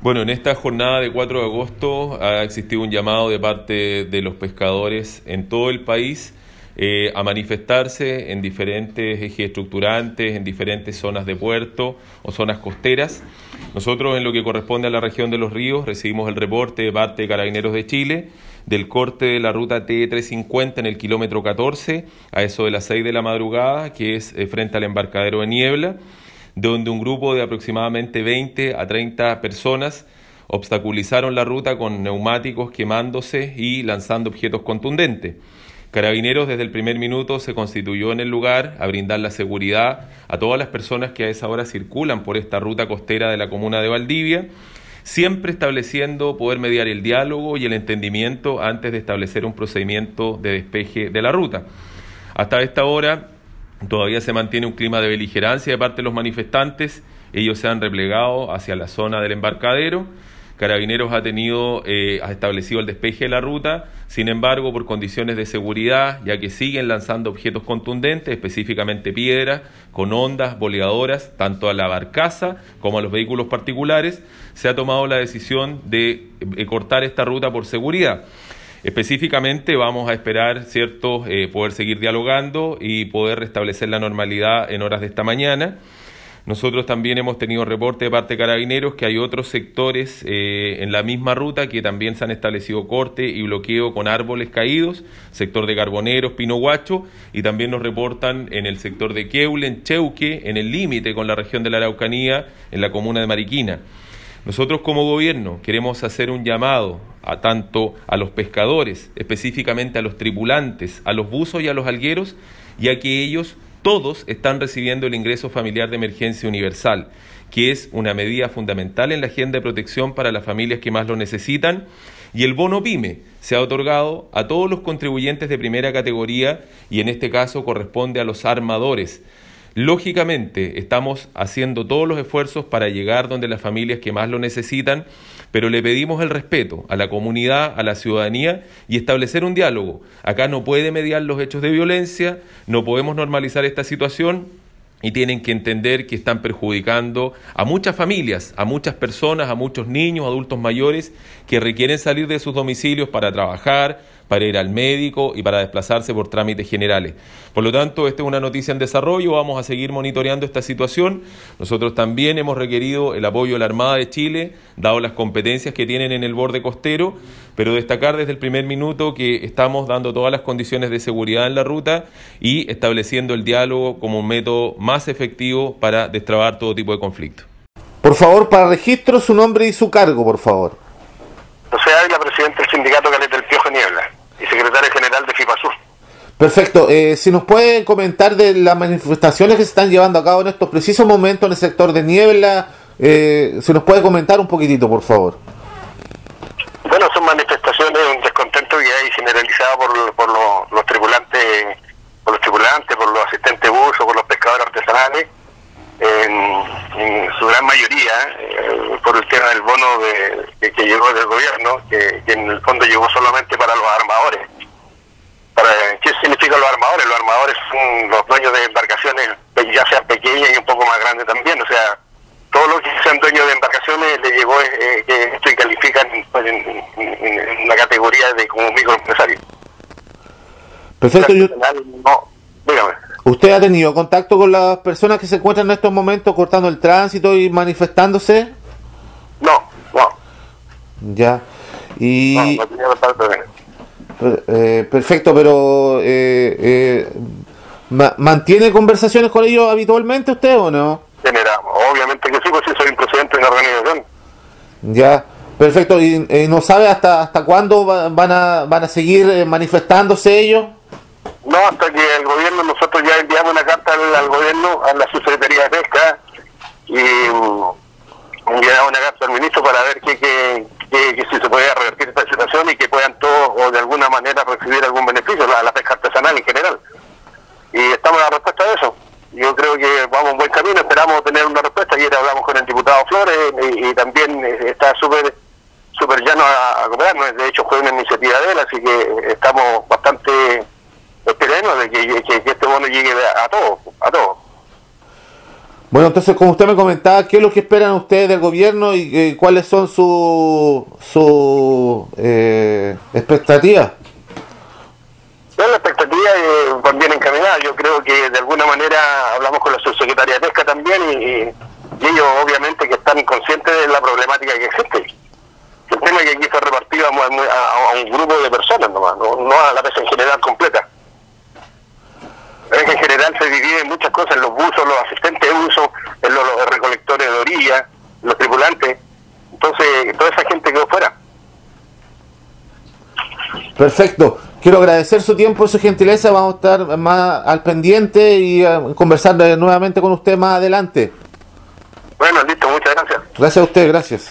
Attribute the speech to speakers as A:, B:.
A: Bueno, en esta jornada de 4 de agosto ha existido un llamado de parte de los pescadores en todo el país eh, a manifestarse en diferentes ejes estructurantes, en diferentes zonas de puerto o zonas costeras. Nosotros en lo que corresponde a la región de los ríos recibimos el reporte de parte de Carabineros de Chile del corte de la ruta T350 en el kilómetro 14 a eso de las 6 de la madrugada, que es eh, frente al embarcadero de Niebla, donde un grupo de aproximadamente 20 a 30 personas obstaculizaron la ruta con neumáticos quemándose y lanzando objetos contundentes. Carabineros desde el primer minuto se constituyó en el lugar a brindar la seguridad a todas las personas que a esa hora circulan por esta ruta costera de la comuna de Valdivia, siempre estableciendo poder mediar el diálogo y el entendimiento antes de establecer un procedimiento de despeje de la ruta. Hasta esta hora todavía se mantiene un clima de beligerancia de parte de los manifestantes, ellos se han replegado hacia la zona del embarcadero. Carabineros ha tenido, eh, ha establecido el despeje de la ruta, sin embargo, por condiciones de seguridad, ya que siguen lanzando objetos contundentes, específicamente piedras, con ondas boleadoras, tanto a la barcaza como a los vehículos particulares, se ha tomado la decisión de eh, cortar esta ruta por seguridad. Específicamente vamos a esperar, ¿cierto?, eh, poder seguir dialogando y poder restablecer la normalidad en horas de esta mañana. Nosotros también hemos tenido reporte de parte de carabineros que hay otros sectores eh, en la misma ruta que también se han establecido corte y bloqueo con árboles caídos, sector de Carboneros, Pino Guacho, y también nos reportan en el sector de Queulen, Cheuque, en el límite con la región de la Araucanía, en la comuna de Mariquina. Nosotros como gobierno queremos hacer un llamado a tanto a los pescadores, específicamente a los tripulantes, a los buzos y a los algueros, ya que ellos todos están recibiendo el ingreso familiar de emergencia universal, que es una medida fundamental en la agenda de protección para las familias que más lo necesitan, y el bono PYME se ha otorgado a todos los contribuyentes de primera categoría y en este caso corresponde a los armadores. Lógicamente, estamos haciendo todos los esfuerzos para llegar donde las familias que más lo necesitan pero le pedimos el respeto a la comunidad, a la ciudadanía y establecer un diálogo. Acá no puede mediar los hechos de violencia, no podemos normalizar esta situación y tienen que entender que están perjudicando a muchas familias, a muchas personas, a muchos niños, adultos mayores que requieren salir de sus domicilios para trabajar, para ir al médico y para desplazarse por trámites generales. Por lo tanto, esta es una noticia en desarrollo, vamos a seguir monitoreando esta situación. Nosotros también hemos requerido el apoyo de la Armada de Chile, dado las competencias que tienen en el borde costero, pero destacar desde el primer minuto que estamos dando todas las condiciones de seguridad en la ruta y estableciendo el diálogo como un método más efectivo para destrabar todo tipo de conflicto.
B: Por favor, para registro, su nombre y su cargo, por favor.
C: José Ávila, presidente del sindicato Caleta del Piojo Niebla y secretario general de FIPASUR.
B: Perfecto. Eh, si nos puede comentar de las manifestaciones que se están llevando a cabo en estos precisos momentos en el sector de Niebla, eh, si nos puede comentar un poquitito, por favor.
C: Bueno, son manifestaciones, un descontento que hay generalizado por, por los, tripulantes, por los tripulantes, por los asistentes buzos, por los pescadores artesanales, en, su gran mayoría, eh, por el tema del bono de, que, llegó del gobierno, que, en el fondo llegó solamente para los armadores. Para, ¿Qué significan los armadores? Los armadores son los dueños de embarcaciones, ya sean pequeñas y un poco más grandes también, o sea, todos los que sean dueños de embarcaciones le llegó eh, que esto califican en, en, la categoría de como microempresario.
B: Perfecto, yo... No, dígame. ¿Usted ha tenido contacto con las personas que se encuentran en estos momentos cortando el tránsito y manifestándose?
C: No, no.
B: Ya. Y... No, no eh, perfecto, pero eh, eh, ¿mantiene conversaciones con ellos habitualmente usted o no?
C: Generamos, obviamente que sí, pues sí soy presidente de una organización.
B: Ya, perfecto. ¿Y no sabe hasta hasta cuándo van a, van a seguir manifestándose ellos?
C: No, hasta que el gobierno, nosotros ya enviamos una carta al, gobierno, a la Subsecretaría de Pesca, y mm, enviamos una carta al ministro para ver que, que, que, si se podía revertir esta situación y que puedan todos o de alguna manera recibir algún beneficio, la, la pesca artesanal en general. Y estamos a la respuesta de eso. Yo creo que esperamos tener una respuesta. Ayer hablamos con el diputado Flores y, también está súper súper llano a, a cooperarnos. De hecho, fue una iniciativa de él, así que estamos bastante esperemos de que, que, este bono llegue a todos, a todos.
B: Bueno, entonces, como usted me comentaba, ¿qué es lo que esperan ustedes del gobierno y eh, cuáles son sus su, eh, expectativas?
C: Bueno, la expectativa eh, van bien encaminada. Yo creo que de alguna manera hablamos con la subsecretaria de Y, ellos obviamente que están conscientes de la problemática que existe. El tema que aquí se repartido a, un grupo de personas nomás, no, no a la pesca en general completa en general se divide muchas cosas, en los buzos, los asistentes de uso, en los, recolectores de orilla, los tripulantes. Entonces, toda esa gente quedó fuera.
B: Perfecto. Quiero agradecer su tiempo y su gentileza. Vamos a estar más al pendiente y a conversar nuevamente con usted más adelante.
C: Bueno, listo, muchas gracias.
B: Gracias a usted, gracias.